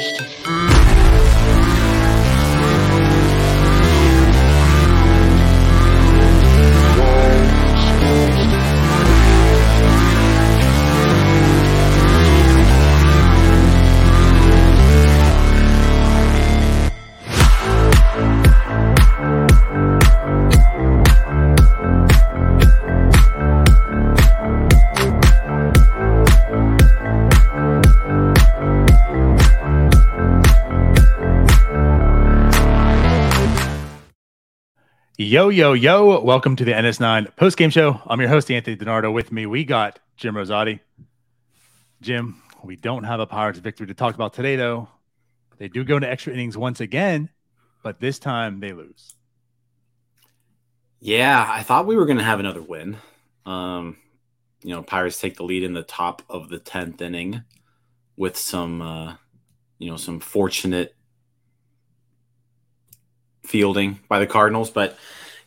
first. Yo, yo, yo. Welcome to the NS9 post game show. I'm your host, Anthony DiNardo. With me, we got Jim Rosati. Jim, we don't have a Pirates victory to talk about today, though. They do go into extra innings once again, but this time they lose. Yeah, I thought we were going to have another win. Um, you know, Pirates take the lead in the top of the 10th inning with some, uh, you know, some fortunate fielding by the Cardinals, but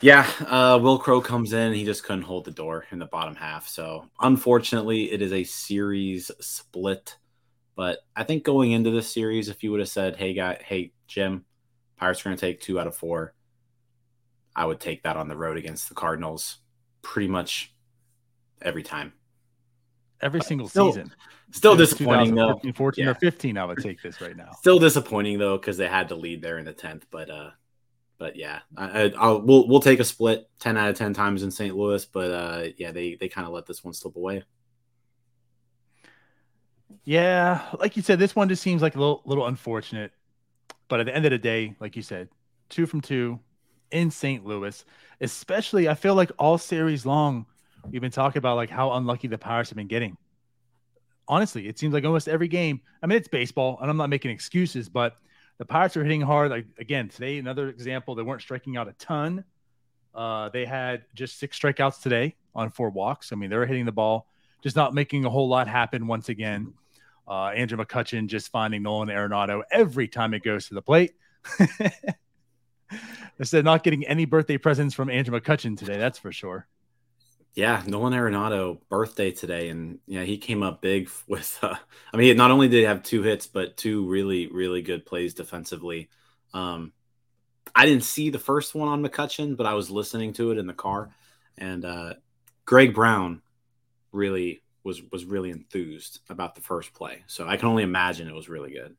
yeah, uh, Wil Crowe comes in. He just couldn't hold the door in the bottom half. So unfortunately, it is a series split. But I think going into this series, if you would have said, "Hey, guy, hey Jim, Pirates are going to take two out of four, I would take that on the road against the Cardinals pretty much every time. Every single still, season. Still disappointing though. 14 yeah. or 15, I would take this right now. Still disappointing though because they had to lead there in the 10th, but uh but yeah, I, will we'll we'll take a split ten out of ten times in St. Louis, but uh, yeah, they they kind of let this one slip away. Yeah, like you said, this one just seems like a little little unfortunate, but at the end of the day, like you said, two from two in St. Louis, especially I feel like all series long, we've been talking about like how unlucky the Pirates have been getting. Honestly, it seems like almost every game. I mean, it's baseball, and I'm not making excuses, but the Pirates are hitting hard. Like again, today, another example, they weren't striking out a ton. Uh, they had just six strikeouts today on four walks. I mean, they were hitting the ball, just not making a whole lot happen once again. Uh, Andrew McCutchen just finding Nolan Arenado every time it goes to the plate. Instead, not getting any birthday presents from Andrew McCutchen today, that's for sure. Yeah, Nolan Arenado birthday today, and yeah, he came up big with. Uh, I mean, not only did he have two hits, but two really, really good plays defensively. Um, I didn't see the first one on McCutchen, but I was listening to it in the car, and uh, Greg Brown really was was really enthused about the first play. So I can only imagine it was really good.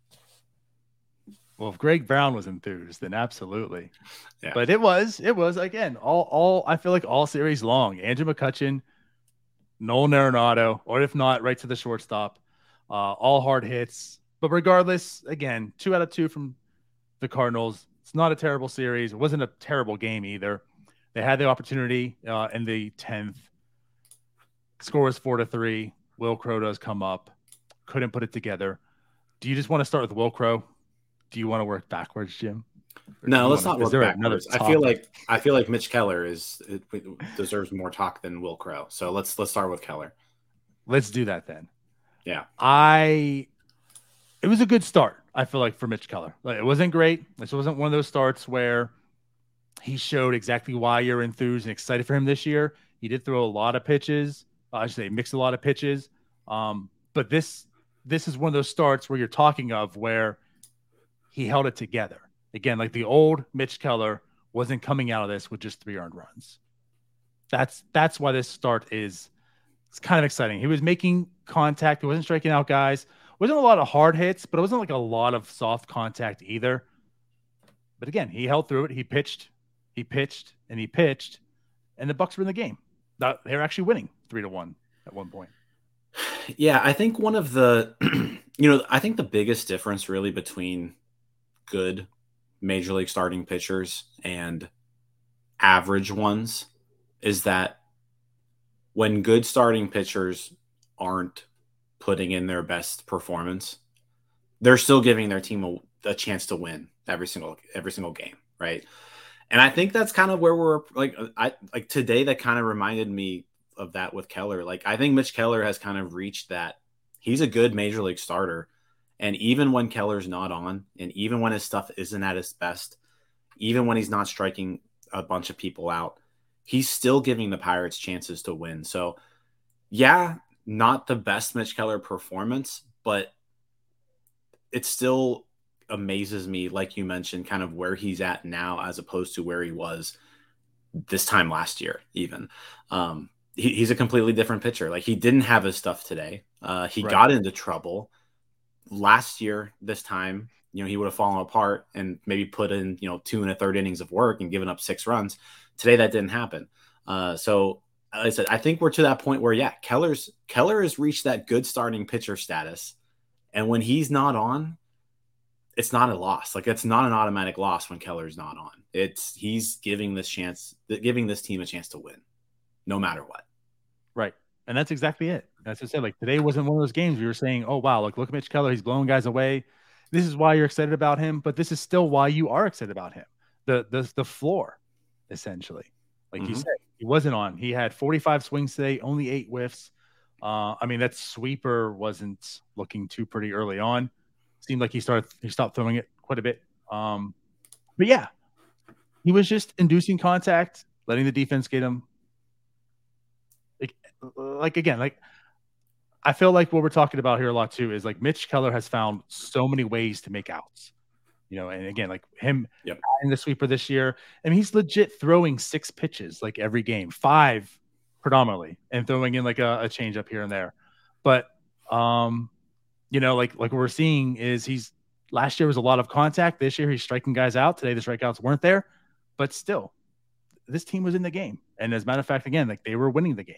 Well, if Greg Brown was enthused, then absolutely. Yeah. But it was, it was again, all, all I feel like all series long. Andrew McCutchen, Nolan Arenado, or if not, right to the shortstop. Uh, all hard hits. But regardless, again, two out of two from the Cardinals. It's not a terrible series. It wasn't a terrible game either. They had the opportunity uh, in the tenth. Score was four to three. Wil Crowe does come up. Couldn't put it together. Do you just want to start with Wil Crowe? Do you want to work backwards, Jim? no, let's not work backwards. I feel like I feel like Mitch Keller is deserves more talk than Wil Crowe. So let's let's start with Keller. Let's do that then. Yeah, I. It was a good start. I feel like for Mitch Keller, like, it wasn't great. This wasn't one of those starts where he showed exactly why you're enthused and excited for him this year. He did throw a lot of pitches. Uh, I should say mixed a lot of pitches. Um, but this this is one of those starts where you're talking of where he held it together. Again, like the old Mitch Keller wasn't coming out of this with just three earned runs. That's that's why this start is it's kind of exciting. He was making contact. He wasn't striking out guys. wasn't a lot of hard hits, but it wasn't like a lot of soft contact either. But again, he held through it. He pitched, he pitched, and he pitched, and the Bucks were in the game. They were actually winning three to one at one point. Yeah, I think one of the, you know, I think the biggest difference really between good major league starting pitchers and average ones is that when good starting pitchers aren't putting in their best performance, they're still giving their team a, a, chance to win every single every single game, right? And I think that's kind of where we're like I like today that kind of reminded me of that with Keller. Like I think Mitch Keller has kind of reached that he's a good major league starter and even when Keller's not on, and even when his stuff isn't at his best, even when he's not striking a bunch of people out, he's still giving the Pirates chances to win. So, yeah, not the best Mitch Keller performance, but it still amazes me, like you mentioned, kind of where he's at now as opposed to where he was this time last year, even. Um, he, he's a completely different pitcher. Like he didn't have his stuff today. Uh, he right. got into trouble last year. This time, you know, he would have fallen apart and maybe put in you know two and a third innings of work and given up six runs. Today, that didn't happen. Uh, so, like I said, I think we're to that point where yeah, Keller's Keller has reached that good starting pitcher status, and when he's not on, it's not a loss. Like it's not an automatic loss when Keller's not on. It's he's giving this chance, giving this team a chance to win, no matter what. Right, and that's exactly it. That's what I said. Like today wasn't one of those games we were saying, "Oh wow, like look at Mitch Keller, he's blowing guys away." This is why you're excited about him, but this is still why you are excited about him. The the the floor, essentially, like mm-hmm. you said, he wasn't on. He had 45 swings today, only eight whiffs. Uh, I mean, that sweeper wasn't looking too pretty early on seemed like he started he stopped throwing it quite a bit. Um, but yeah, he was just inducing contact, letting the defense get him. Like, like again, like I feel like what we're talking about here a lot too is like Mitch Keller has found so many ways to make outs. You know, and again, like him yep. in the sweeper this year, I mean, he's legit throwing six pitches like every game, five predominantly, and throwing in like a, a change up here and there. But um, you know, like like what we're seeing is he's last year was a lot of contact. This year he's striking guys out. Today the strikeouts weren't there, but still, this team was in the game. And as a matter of fact, again, like they were winning the game.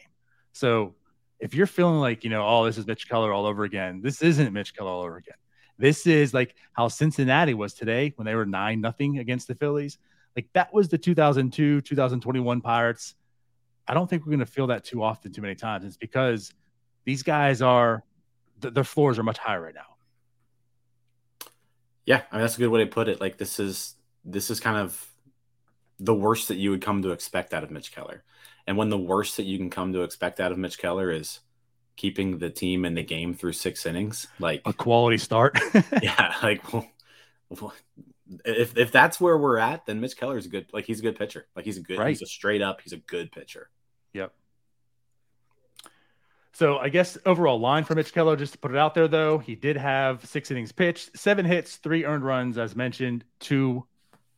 So if you're feeling like you know, oh, this is Mitch Keller all over again, this isn't Mitch Keller all over again. This is like how Cincinnati was today when they were nine nothing against the Phillies. Like that was the 2002 2021 Pirates. I don't think we're going to feel that too often, too many times. It's because these guys are th- their floors are much higher right now. Yeah, I mean that's a good way to put it. Like this is this is kind of the worst that you would come to expect out of Mitch Keller. And when the worst that you can come to expect out of Mitch Keller is keeping the team in the game through six innings, like a quality start. yeah, like well, well, if if that's where we're at, then Mitch Keller is a good like he's a good pitcher. Like he's a good right. he's a straight up, he's a good pitcher. Yep. So I guess overall line for Mitch Keller, just to put it out there though, he did have six innings pitched, seven hits, three earned runs, as mentioned, two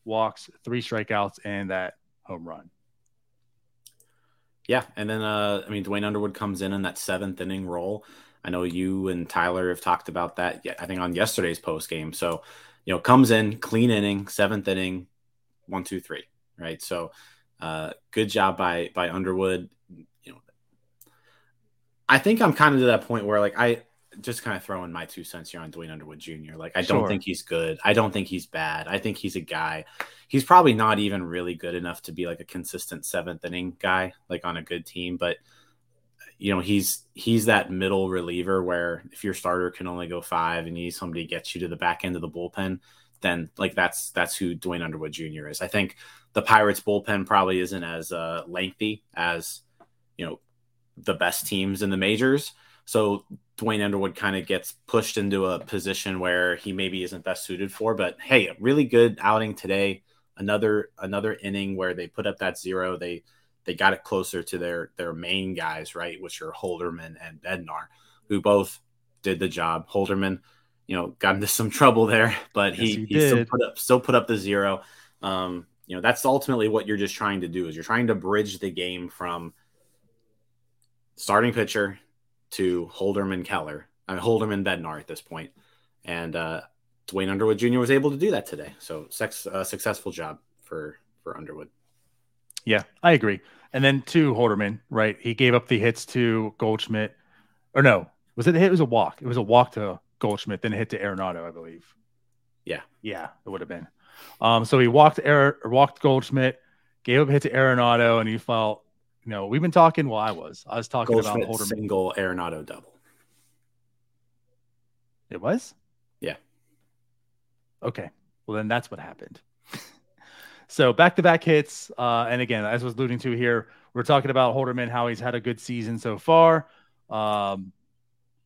walks, three strikeouts, and that home run. Yeah, and then uh, I mean Duane Underwood comes in in that seventh inning role. I know you and Tyler have talked about that. I think on yesterday's post game. So you know, comes in clean inning, seventh inning, one, two, three, right? So uh, good job by by Underwood. You know, I think I'm kind of to that point where like I just kind of throwing my two cents here on Duane Underwood Jr. Like I don't think he's good. I don't think he's bad. I think he's a guy. He's probably not even really good enough to be like a consistent seventh inning guy, like on a good team. But you know, he's he's that middle reliever where if your starter can only go five and you need somebody to get you to the back end of the bullpen, then like that's that's who Duane Underwood Jr. is. I think the Pirates bullpen probably isn't as uh, lengthy as you know the best teams in the majors. So Duane Underwood kind of gets pushed into a position where he maybe isn't best suited for. But hey, a really good outing today. Another another inning where they put up that zero. They they got it closer to their their main guys, right, which are Holderman and Bednar, who both did the job. Holderman, you know, got into some trouble there, but yes, he, he, he still put up still put up the zero. Um, you know, that's ultimately what you're just trying to do is you're trying to bridge the game from starting pitcher to Holderman Keller, I mean, Holderman Bednar at this point. And uh, Duane Underwood Jr. was able to do that today. So sex, uh, successful job for, for Underwood. Yeah, I agree. And then to Holderman, right? He gave up the hits to Goldschmidt. Or no, was it a hit? It was a walk. It was a walk to Goldschmidt, then a hit to Arenado, I believe. Yeah. Yeah, it would have been. Um, so he walked Air, walked Goldschmidt, gave up a hit to Arenado, and he felt no, we've been talking. Well, I was. I was talking about Holderman. single Arenado double. It was. Yeah. Okay. Well, then that's what happened. so back to back hits, uh, and again, as I was alluding to here, we're talking about Holderman how he's had a good season so far. Um,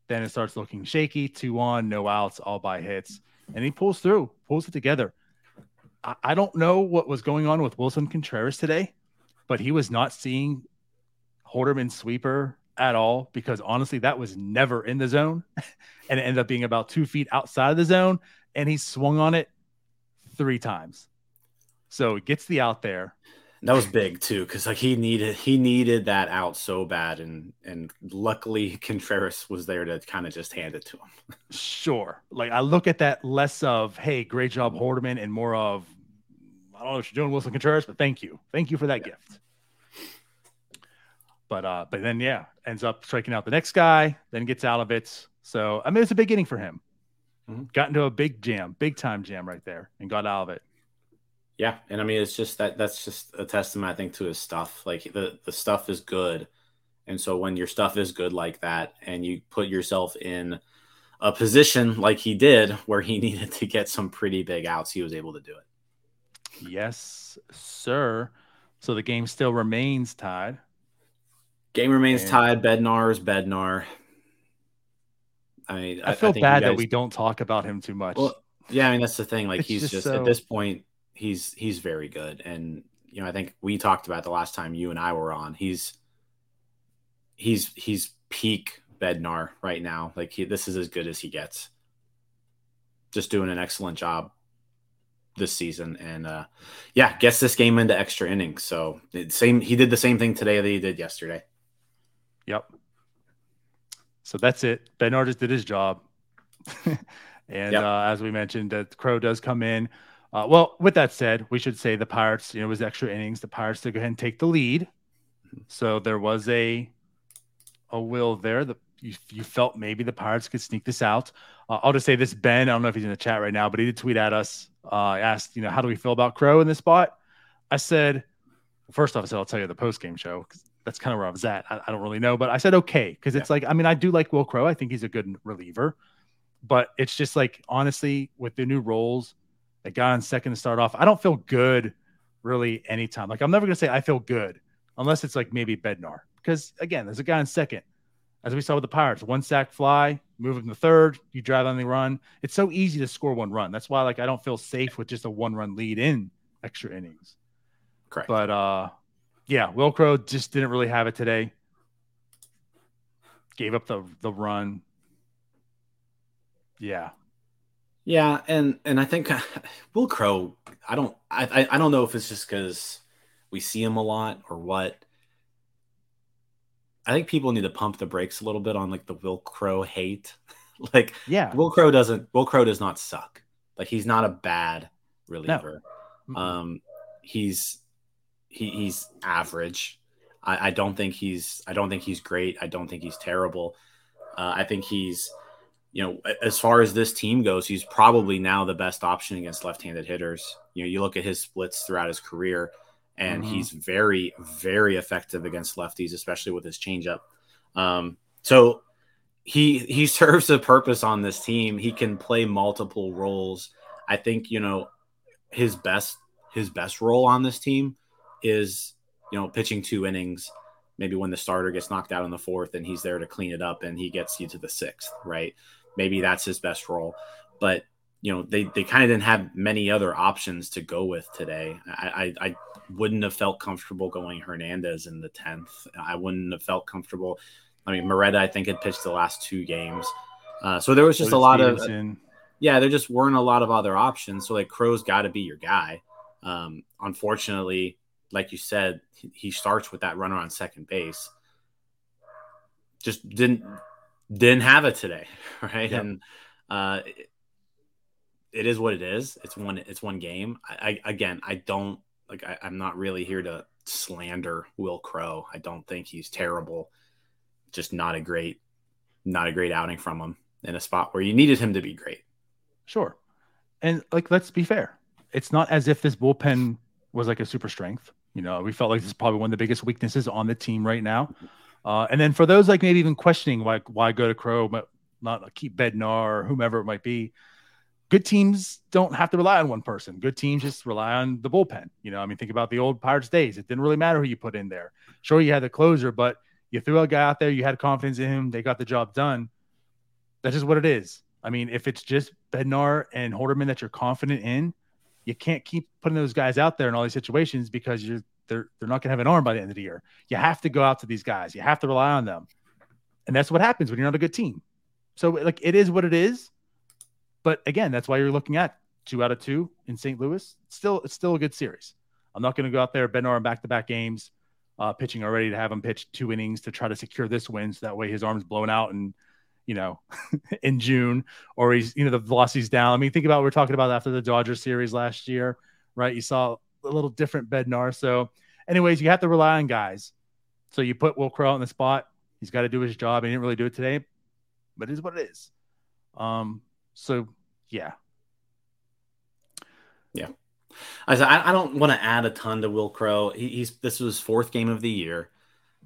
then it starts looking shaky. Two on, no outs, all by hits, and he pulls through, pulls it together. I, I don't know what was going on with Willson Contreras today, but he was not seeing Holderman sweeper at all because honestly, that was never in the zone. and it ended up being about two feet outside of the zone. And he swung on it three times. So it gets the out there. That was big too, because like he needed he needed that out so bad, and and luckily Contreras was there to kind of just hand it to him. Sure, like I look at that less of hey, great job Holderman, and more of I don't know what you're doing, Willson Contreras, but thank you, thank you for that yeah. gift. But uh, but then yeah, ends up striking out the next guy, then gets out of it. So I mean, it's a big inning for him. Mm-hmm. Got into a big jam, big time jam right there, and got out of it. Yeah, and I mean it's just that that's just a testament I think to his stuff. Like the the stuff is good. And so when your stuff is good like that and you put yourself in a position like he did where he needed to get some pretty big outs, he was able to do it. Yes, sir. So the game still remains tied. Game remains and... tied. is Bednar. I mean, I feel I bad guys... that we don't talk about him too much. Well, yeah, I mean that's the thing. Like it's he's just, just so... at this point, he's he's very good, and you know I think we talked about the last time you and I were on. He's he's he's peak Bednar right now. Like he, this is as good as he gets. Just doing an excellent job this season, and uh, yeah, gets this game into extra innings. So same, he did the same thing today that he did yesterday. Yep. So that's it. Bednar just did his job. and yep. uh, as we mentioned, that Crowe does come in. Uh, well, with that said, we should say the Pirates, you know, it was extra innings. The Pirates to go ahead and take the lead. So there was a a will there. that you, you felt maybe the Pirates could sneak this out. Uh, I'll just say this, Ben. I don't know if he's in the chat right now, but he did tweet at us. Uh, asked, you know, how do we feel about Crowe in this spot? I said, first off, I said I'll tell you the post game show that's kind of where I was at. I, I, don't really know, but I said okay because it's yeah. like I mean I do like Wil Crowe. I think he's a good reliever, but it's just like honestly with the new roles that guy on second to start off. I don't feel good really anytime. Like I'm never gonna say I feel good unless it's like maybe Bednar. Because again, there's a guy in second. As we saw with the Pirates, one sac fly, move him to third, you drive on the run. It's so easy to score one run. That's why like I don't feel safe with just a one run lead in extra innings. Correct. But uh yeah, Wil Crowe just didn't really have it today. Gave up the the run. Yeah, yeah, and and I think Wil Crowe. I don't. I I don't know if it's just because we see him a lot or what. I think people need to pump the brakes a little bit on like the Wil Crowe hate. like, yeah, Wil Crowe doesn't. Wil Crowe does not suck. Like he's not a bad reliever. No. Um, he's he, he's average. I, I don't think he's. I don't think he's great. I don't think he's terrible. Uh, I think he's you know, as far as this team goes, he's probably now the best option against left-handed hitters. You know, you look at his splits throughout his career, and mm-hmm. he's very, very effective against lefties, especially with his changeup. Um, so he he serves a purpose on this team. He can play multiple roles. I think you know his best his best role on this team is you know pitching two innings. Maybe when the starter gets knocked out in the fourth, and he's there to clean it up, and he gets you to the sixth, right? maybe that's his best role. But you know, they they kind of didn't have many other options to go with today. I, I, I wouldn't have felt comfortable going Hernandez in the tenth. I wouldn't have felt comfortable. I mean, Moreta, I think had pitched the last two games, uh, so there was just a lot Stephenson. of yeah, there just weren't a lot of other options. So like Crowe's got to be your guy. Um, unfortunately, like you said, he starts with that runner on second base. Just didn't didn't have it today, right? Yep. And uh, it, it is what it is. It's one. It's one game. I, I again, I don't like. I, I'm not really here to slander Wil Crowe. I don't think he's terrible. Just not a great, not a great outing from him in a spot where you needed him to be great. Sure, and like let's be fair. It's not as if this bullpen was like a super strength. You know, we felt like this is probably one of the biggest weaknesses on the team right now. Uh, and then for those like maybe even questioning why why go to Crowe, but not keep Bednar or whomever it might be. Good teams don't have to rely on one person. Good teams just rely on the bullpen. You know, I mean, think about the old Pirates days. It didn't really matter who you put in there. Sure, you had the closer, but you threw a guy out there, you had confidence in him, they got the job done. That's just what it is. I mean, if it's just Bednar and Holderman that you're confident in, you can't keep putting those guys out there in all these situations because you're they're they're not going to have an arm by the end of the year. You have to go out to these guys. You have to rely on them. And that's what happens when you're not a good team. So like it is what it is. But again, that's why you're looking at two out of two in St. Louis. Still, it's still a good series. I'm not going to go out there Bednar in back-to-back games, uh, pitching already to have him pitch two innings to try to secure this win, so that way his arm's blown out and you know in June, or he's you know the velocity's down. I mean, think about what we are talking about after the Dodgers series last year, right? You saw a little different Bednar. So, anyways, you have to rely on guys. So you put Wil Crowe in the spot. He's got to do his job. He didn't really do it today, but it is what it is. Um, so yeah, yeah. I I don't want to add a ton to Wil Crowe. He, he's this was fourth game of the year.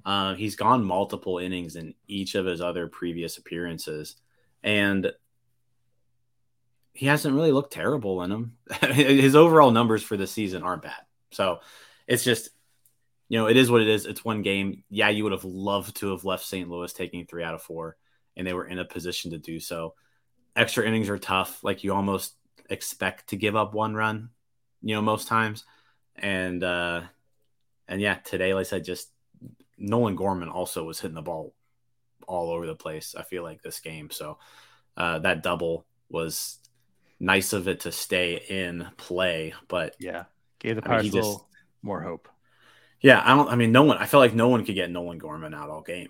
Uh, he's gone multiple innings in each of his other previous appearances, and he hasn't really looked terrible in them. his overall numbers for the season aren't bad. So it's just, you know, it is what it is. It's one game. Yeah, you would have loved to have left St. Louis taking three out of four, and they were in a position to do so. Extra innings are tough. Like you almost expect to give up one run, you know, most times. And uh and yeah, today, like I said, just Nolan Gorman also was hitting the ball all over the place. I feel like this game. So uh that double was nice of it to stay in play, but yeah, gave the Pirates I mean, a little just, more hope. Yeah, I don't. I mean, no one. I feel like no one could get Nolan Gorman out all game.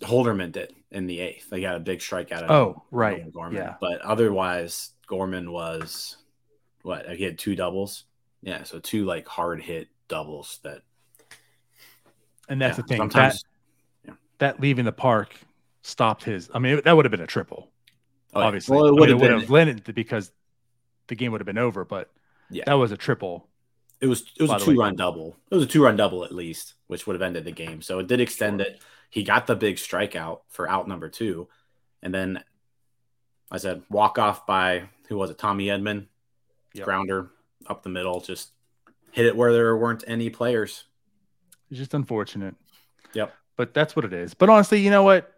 Holderman did in the eighth. They got a big strikeout. Of oh, right. Gorman. Yeah. But otherwise, Gorman was what? He had two doubles. Yeah. So two like hard hit doubles that. And that's yeah, the thing. That, yeah. that leaving the park stopped his. I mean, that would have been a triple. Oh, obviously. Well, it would, I mean, have, have because the game would have been over, but yeah, that was a triple. It was it was a two run double. It was a two run double at least, which would have ended the game. So it did extend sure. it he got the big strikeout for out number two. And then I said, walk off by who was it? Tommy Edman, yep. grounder up the middle, just hit it where there weren't any players. It's just unfortunate. Yep. But that's what it is. But honestly, you know what?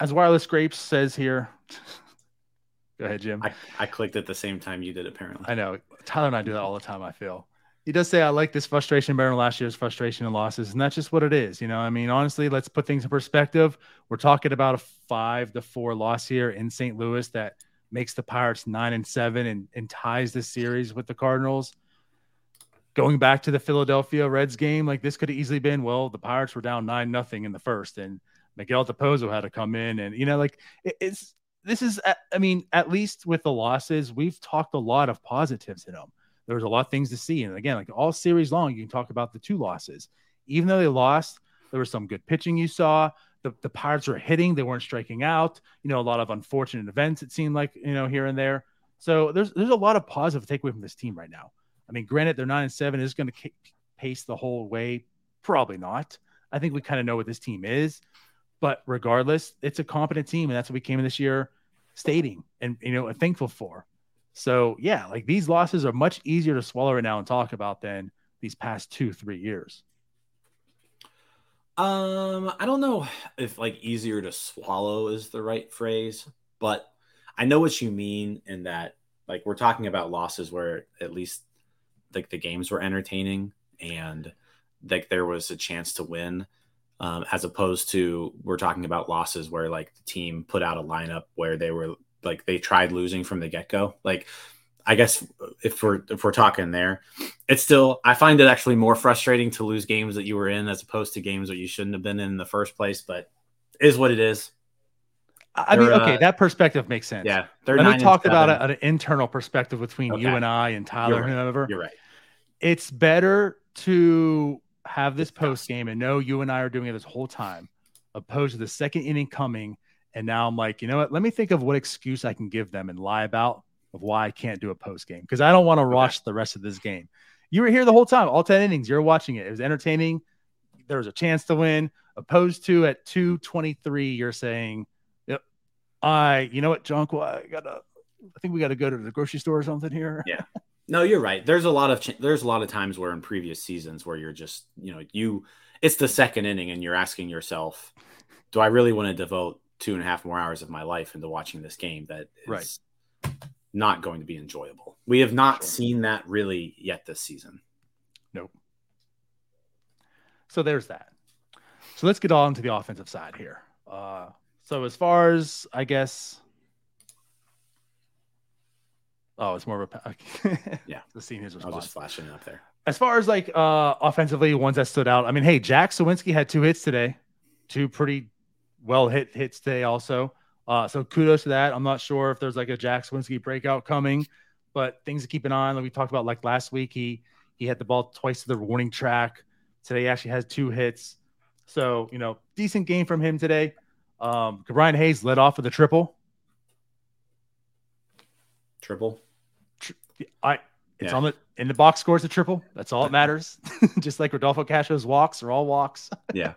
As Wireless Grapes says here, go ahead, Jim. I, I clicked at the same time you did, apparently. I know. Tyler and I do that all the time, I feel he does say I like this frustration better than last year's frustration and losses, and that's just what it is. You know, I mean, honestly, let's put things in perspective. We're talking about a five to four loss here in St. Louis that makes the Pirates nine and seven and, and ties the series with the Cardinals. Going back to the Philadelphia Reds game, like this could have easily been. Well, the Pirates were down nine nothing in the first, and Miguel Dipozo had to come in, and you know, like it, it's this is. I mean, at least with the losses, we've talked a lot of positives in them there was a lot of things to see. And again, like all series long, you can talk about the two losses. Even though they lost, there was some good pitching you saw. The, the Pirates were hitting, they weren't striking out. You know, a lot of unfortunate events, it seemed like, you know, here and there. So there's there's a lot of positive takeaway from this team right now. I mean, granted, they're nine and seven. Is going to pace the whole way? Probably not. I think we kind of know what this team is, but regardless, it's a competent team, and that's what we came in this year stating and you know thankful for. So yeah, like these losses are much easier to swallow right now and talk about than these past two, three years. Um, I don't know if like easier to swallow is the right phrase, but I know what you mean in that like we're talking about losses where at least like the games were entertaining and like there was a chance to win. Um, as opposed to we're talking about losses where like the team put out a lineup where they were like they tried losing from the get go. Like I guess if we're if we're talking there, it's still I find it actually more frustrating to lose games that you were in as opposed to games that you shouldn't have been in, in the first place. But is what it is. I mean, okay, uh, that perspective makes sense. Yeah, let me talk about a, an internal perspective between okay. you and I and Tyler, You're right. whoever. You're right. It's better to have this post game and know you and I are doing it this whole time, opposed to the second inning coming and now I'm like, you know what? Let me think of what excuse I can give them and lie about of why I can't do a post game because I don't want to rush the rest of this game. You were here the whole time, all 10 innings. You're watching it. It was entertaining. There was a chance to win. Opposed to at 223, you're saying, yep, I, you know what, John, I gotta, I think we got to go to the grocery store or something here. Yeah. No, you're right. There's a lot of, ch- there's a lot of times where in previous seasons where you're just, you know, you, it's the second inning and you're asking yourself, do I really want to devote two and a half more hours of my life into watching this game that is right. not going to be enjoyable. We have not sure. seen that really yet this season. Nope. So there's that. So let's get on to the offensive side here. Uh, so as far as I guess, oh, it's more of a yeah. The scene is I was just flashing up there. As far as like uh offensively, ones that stood out. I mean, hey, Jack Suwinski had two hits today, two pretty well hit hits today also. Uh, so kudos to that. I'm not sure if there's like a Jack Suwinski breakout coming, but things to keep an eye on. Like we talked about, like last week, he he had the ball twice to the warning track. Today, he actually has two hits. So you know, decent game from him today. Um, Brian Hayes led off with a triple. Triple. I it's yeah. on the in the box scores a triple. That's all that matters. Just like Rodolfo Castro's walks are all walks. yeah.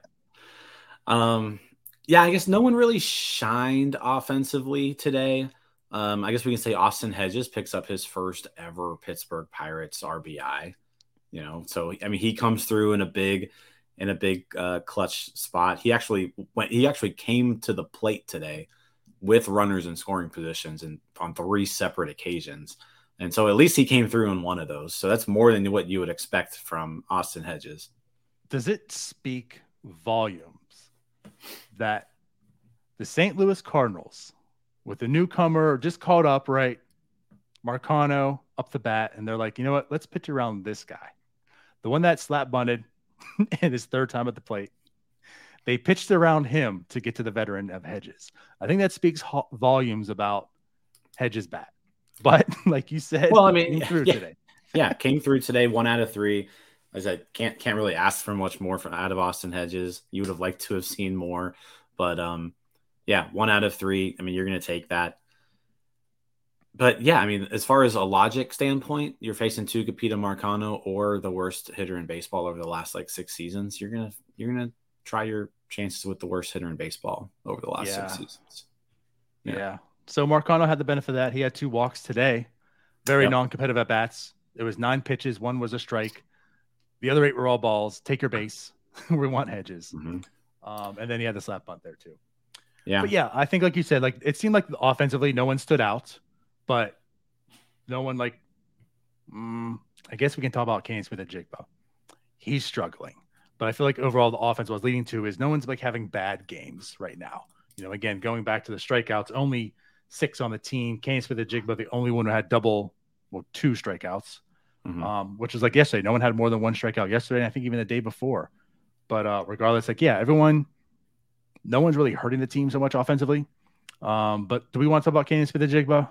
Um. Yeah, I guess no one really shined offensively today. Um, I guess we can say Austin Hedges picks up his first ever Pittsburgh Pirates RBI. You know, so I mean, he comes through in a big, in a big uh, clutch spot. He actually went. He actually came to the plate today with runners in scoring positions and on three separate occasions. And so at least he came through in one of those. So that's more than what you would expect from Austin Hedges. Does it speak volumes that the St. Louis Cardinals, with the newcomer just caught up, right? Marcano up the bat, and they're like, you know what? Let's pitch around this guy, the one that slap bunted in his third time at the plate. They pitched around him to get to the veteran of Hedges. I think that speaks ho- volumes about Hedges' bat. But like you said, well, I mean, through yeah, today. yeah, came through today, one out of three. As I can't can't really ask for much more from out of Austin Hedges. You would have liked to have seen more, but um, yeah, one out of three. I mean, you're gonna take that. But yeah, I mean, as far as a logic standpoint, you're facing Tucupita Marcano or the worst hitter in baseball over the last like six seasons. You're gonna you're gonna try your chances with the worst hitter in baseball over the last yeah. six seasons. Yeah. yeah. So Marcano had the benefit of that. He had two walks today, very yep. non-competitive at bats. It was nine pitches. One was a strike. The other eight were all balls. Take your base. we want hedges. Mm-hmm. Um, and then he had the slap bunt there too. Yeah. But yeah, I think like you said, like it seemed like offensively no one stood out, but no one like. Mm, I guess we can talk about Canaan Smith-Njigba. He's struggling, but I feel like overall the offense was leading to is no one's like having bad games right now. You know, again going back to the strikeouts, only six on the team. Canaan Smith-Njigba, the jigba. The only one who had double, well, two strikeouts, mm-hmm. um, which was like yesterday. No one had more than one strikeout yesterday. And I think even the day before. But uh, regardless, like, yeah, everyone, no one's really hurting the team so much offensively. Um, but do we want to talk about Canaan Smith-Njigba?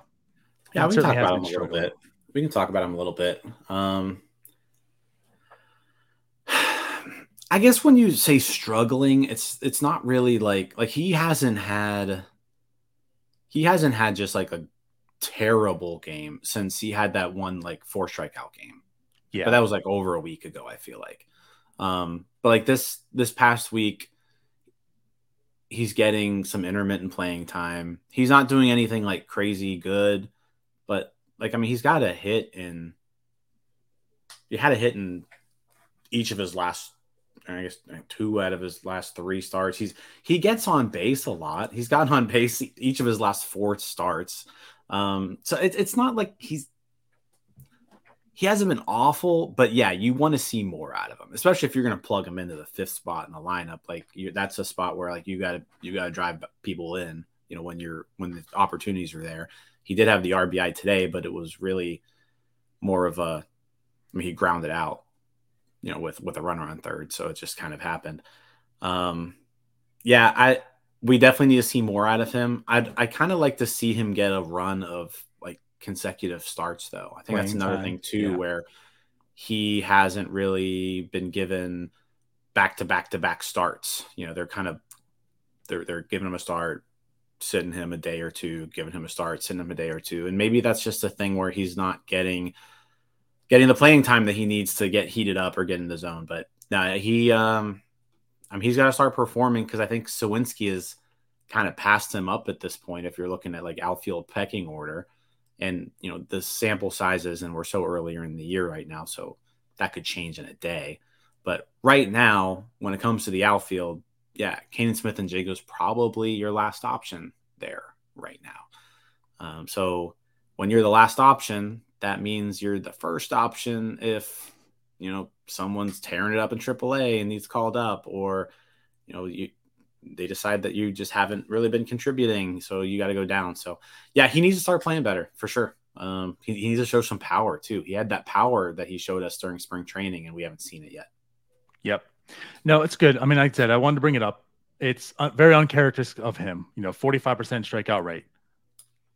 Yeah, we can talk about him a little bit. We can talk about him a little bit. Um, I guess when you say struggling, it's it's not really like like he hasn't had he hasn't had just like a terrible game since he had that one like four strikeout game. Yeah. But that was like over a week ago, I feel like. Um, but like this this past week, he's getting some intermittent playing time. He's not doing anything like crazy good, but like I mean he's got a hit in he had a hit in each of his last I guess two out of his last three starts. He's he gets on base a lot. He's gotten on base each of his last four starts. Um, so it, it's not like he's he hasn't been awful, but yeah, you want to see more out of him, especially if you're going to plug him into the fifth spot in the lineup. Like you, that's a spot where like you got to you got to drive people in. You know when you're when the opportunities are there. He did have the RBI today, but it was really more of a. I mean, he grounded out you know, with with a runner on third. So it just kind of happened. Um, yeah, I we definitely need to see more out of him. I'd I kind of like to see him get a run of like consecutive starts, though. I think Playing that's another time. thing too, yeah. where he hasn't really been given back to back to back starts. You know, they're kind of they're they're giving him a start, sitting him a day or two, giving him a start, sitting him a day or two, and maybe that's just a thing where he's not getting getting the playing time that he needs to get heated up or get in the zone. But no, he um I mean he's got to start performing because I think Suwinski is kind of passed him up at this point if you're looking at like outfield pecking order. And you know, the sample sizes and we're so earlier in the year right now, so that could change in a day. But right now, when it comes to the outfield, yeah, Canaan Smith-Njigba is probably your last option there right now. Um, so when you're the last option, that means you're the first option if you know someone's tearing it up in AAA and needs called up, or you know, you, they decide that you just haven't really been contributing, so you got to go down. So yeah, he needs to start playing better for sure. Um, he, he needs to show some power too. He had that power that he showed us during spring training, and we haven't seen it yet. Yep. No, it's good. I mean, like I said, I wanted to bring it up. It's uh, very uncharacteristic of him. You know, 45% strikeout rate.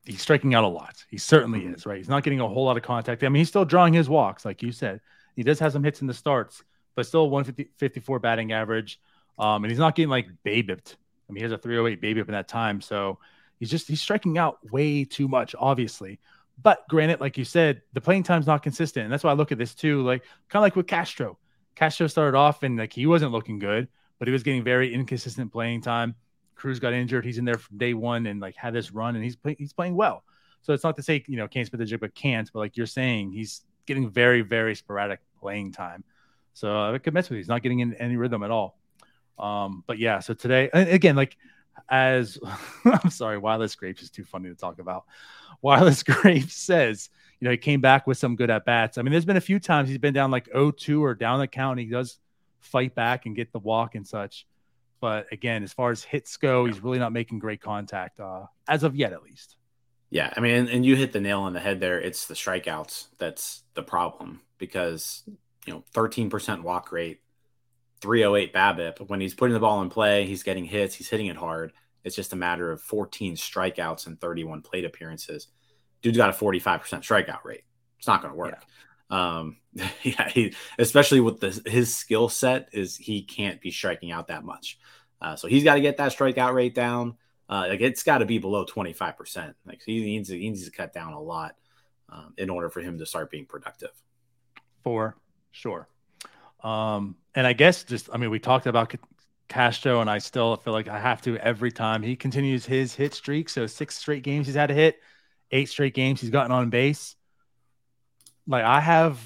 He's striking out a lot. He certainly mm-hmm. is, right? He's not getting a whole lot of contact. I mean, he's still drawing his walks, like you said. He does have some hits in the starts, but still 154 batting average. Um, and he's not getting like BABIPed. I mean, he has a 308 BABIP in that time. So he's just, he's striking out way too much, obviously. But granted, like you said, the playing time's not consistent. And that's why I look at this too, like kind of like with Castro. Castro started off and like he wasn't looking good, but he was getting very inconsistent playing time. Cruz got injured. He's in there from day one and like had this run and he's play, he's playing well. So it's not to say you know can't spit the jig, but can't. But like you're saying, he's getting very very sporadic playing time. So I could mess with you. He's not getting in any rhythm at all. Um, but yeah, so today again, like as I'm sorry, Wireless Grapes is too funny to talk about. Wireless Grapes says you know, he came back with some good at bats. I mean, there's been a few times he's been down like 0-2 or down the count. he does fight back and get the walk and such. But again, as far as hits go, he's really not making great contact uh, as of yet, at least. Yeah, I mean, and, and you hit the nail on the head there. It's the strikeouts that's the problem because you know, 13% walk rate, 308 BABIP. When he's putting the ball in play, he's getting hits, he's hitting it hard. It's just a matter of 14 strikeouts and 31 plate appearances dude's got a 45% strikeout rate. It's not going to work. Yeah. Um, yeah, he, especially with the, his skill set is he can't be striking out that much. Uh, so he's got to get that strikeout rate down. Uh, like it's got to be below 25%. Like he needs to, he needs to cut down a lot um, in order for him to start being productive. For sure. Um, and I guess just, I mean, we talked about Castro, and I still feel like I have to every time he continues his hit streak. So six straight games he's had a hit eight straight games he's gotten on base. Like I have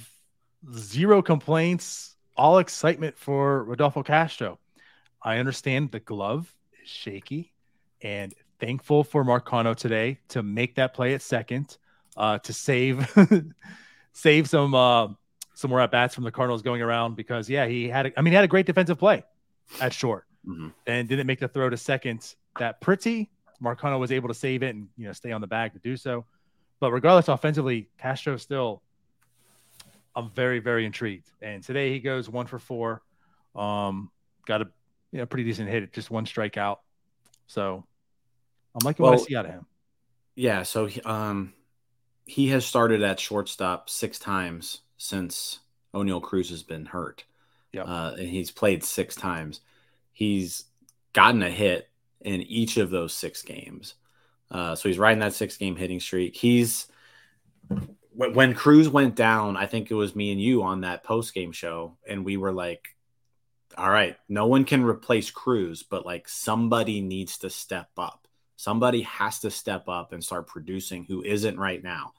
zero complaints, all excitement for Rodolfo Castro. I understand the glove is shaky and thankful for Marcano today to make that play at second uh, to save save some uh, some more at bats from the Cardinals going around because yeah he had a, I mean he had a great defensive play at short mm-hmm. and didn't make the throw to second that pretty Marcano was able to save it and you know stay on the bag to do so. But regardless, offensively, Castro still, I'm very very intrigued. And today he goes one for four, um, got a you know pretty decent hit, just one strikeout. So I'm liking well, what I see out of him. Yeah, so um, he has started at shortstop six times since Oneil Cruz has been hurt. Yeah, uh, and he's played six times. He's gotten a hit in each of those six games. Uh, so he's riding that six game hitting streak. He's when Cruz went down, I think it was me and you on that post game show, and we were like, all right, no one can replace Cruz, but like somebody needs to step up. Somebody has to step up and start producing who isn't right now.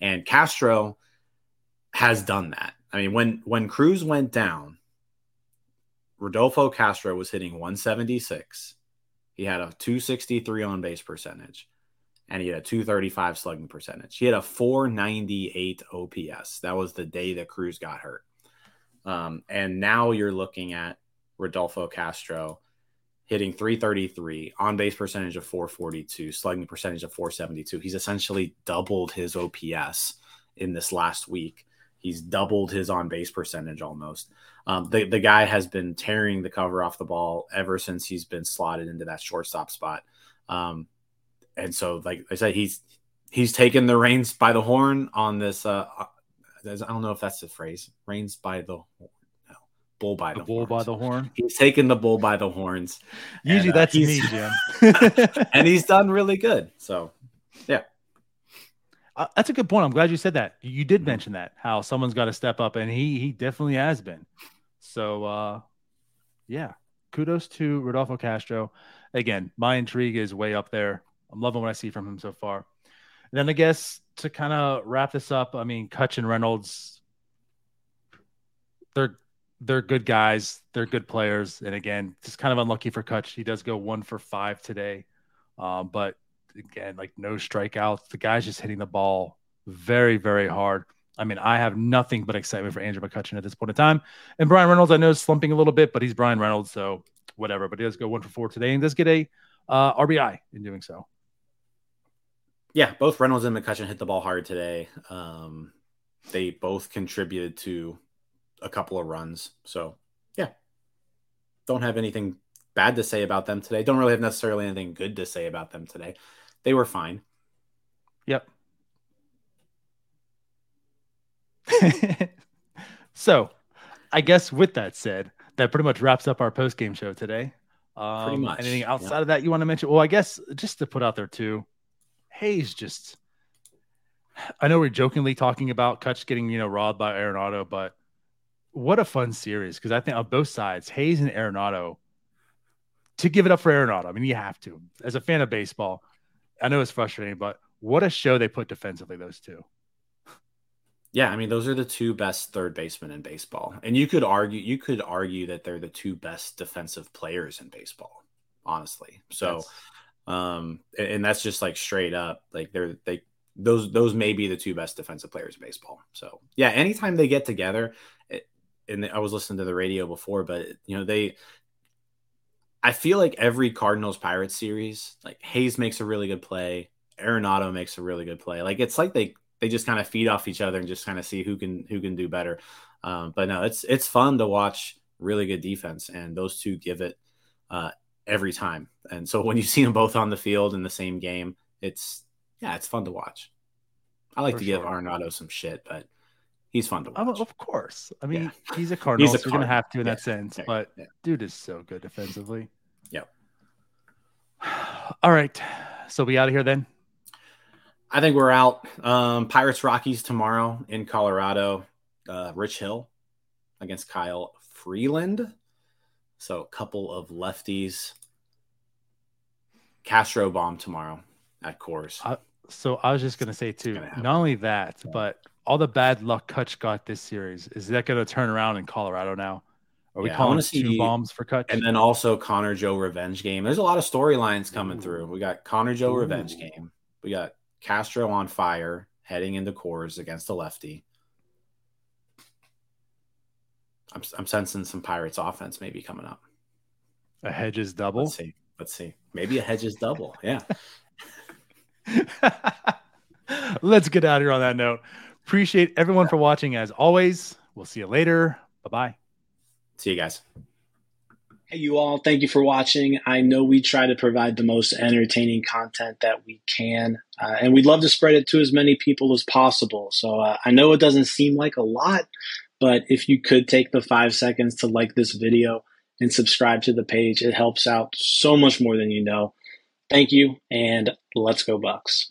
And Castro has done that. I mean, when when Cruz went down, Rodolfo Castro was hitting 176 he had a 263 on base percentage and he had a 235 slugging percentage. He had a 498 OPS. That was the day that Cruz got hurt. Um, and now you're looking at Rodolfo Castro hitting 333, on base percentage of 442, slugging percentage of 472. He's essentially doubled his OPS in this last week. He's doubled his on base percentage almost. Um, the, the guy has been tearing the cover off the ball ever since he's been slotted into that shortstop spot. Um, and so, like I said, he's he's taken the reins by the horn on this. Uh, uh I don't know if that's the phrase. Reins by the horn. No, bull by the, the bull by the horn. He's taken the bull by the horns. Usually and, uh, that's me, Jim. and he's done really good. So, yeah. Uh, that's a good point. I'm glad you said that. You did mm-hmm. mention that how someone's got to step up, and he he definitely has been. So, uh, yeah, kudos to Rodolfo Castro. Again, my intrigue is way up there. I'm loving what I see from him so far. And then I guess to kind of wrap this up, I mean, Kutch and Reynolds, they're they're good guys. They're good players. And again, just kind of unlucky for Kutch. He does go one for five today. Um, but again, like no strikeouts. The guy's just hitting the ball very, very hard. I mean, I have nothing but excitement for Andrew McCutchen at this point in time. And Bryan Reynolds, I know is slumping a little bit, but he's Bryan Reynolds, so whatever. But he does go one for four today and does get a uh, RBI in doing so. Yeah, both Reynolds and McCutchen hit the ball hard today. Um, they both contributed to a couple of runs. So, yeah, don't have anything bad to say about them today. Don't really have necessarily anything good to say about them today. They were fine. Yep. so, I guess with that said, that pretty much wraps up our post game show today. Um, pretty much. Anything outside yeah. of that you want to mention? Well, I guess just to put out there too, Hayes just. I know we're jokingly talking about Cutch getting you know robbed by Arenado, but what a fun series because I think on both sides, Hayes and Arenado, to give it up for Arenado. I mean, you have to. As a fan of baseball, I know it's frustrating, but what a show they put defensively. Those two. Yeah, I mean those are the two best third basemen in baseball. And you could argue you could argue that they're the two best defensive players in baseball, honestly. So that's... um and that's just like straight up like they're they those those may be the two best defensive players in baseball. So, yeah, anytime they get together it, and I was listening to the radio before, but you know, they I feel like every Cardinals Pirates series, like Hayes makes a really good play, Arenado makes a really good play. Like it's like they they just kind of feed off each other and just kind of see who can who can do better. Um, but no, it's it's fun to watch really good defense, and those two give it uh, every time. And so when you see them both on the field in the same game, it's yeah, it's fun to watch. I like For to sure. give Arenado some shit, but he's fun to watch. of course. I mean, yeah. he's a Cardinal, he's a so you're gonna have to in yeah. that sense. Yeah. But dude is so good defensively. Yep. All right. So we out of here then. I think we're out. Um, Pirates Rockies tomorrow in Colorado. Uh, Rich Hill against Kyle Freeland. So a couple of lefties. Castro bomb tomorrow at Coors. Uh, so I was just gonna say too. Not only that, but all the bad luck Cutch got this series is that going to turn around in Colorado now? Are we yeah, calling see, two bombs for Cutch? And then also Connor Joe revenge game. There's a lot of storylines coming Ooh. through. We got Connor Joe Ooh. revenge game. We got Castro on fire, heading into Coors against the lefty. I'm, I'm sensing some Pirates offense maybe coming up. A Hedges double. Let's see. Let's see. Maybe a Hedges double. Yeah. Let's get out of here on that note. Appreciate everyone for watching as always. We'll see you later. Bye bye. See you guys. Hey, you all, thank you for watching. I know we try to provide the most entertaining content that we can, uh, and we'd love to spread it to as many people as possible. So uh, I know it doesn't seem like a lot, but if you could take the five seconds to like this video and subscribe to the page, it helps out so much more than you know. Thank you, and let's go, Bucs.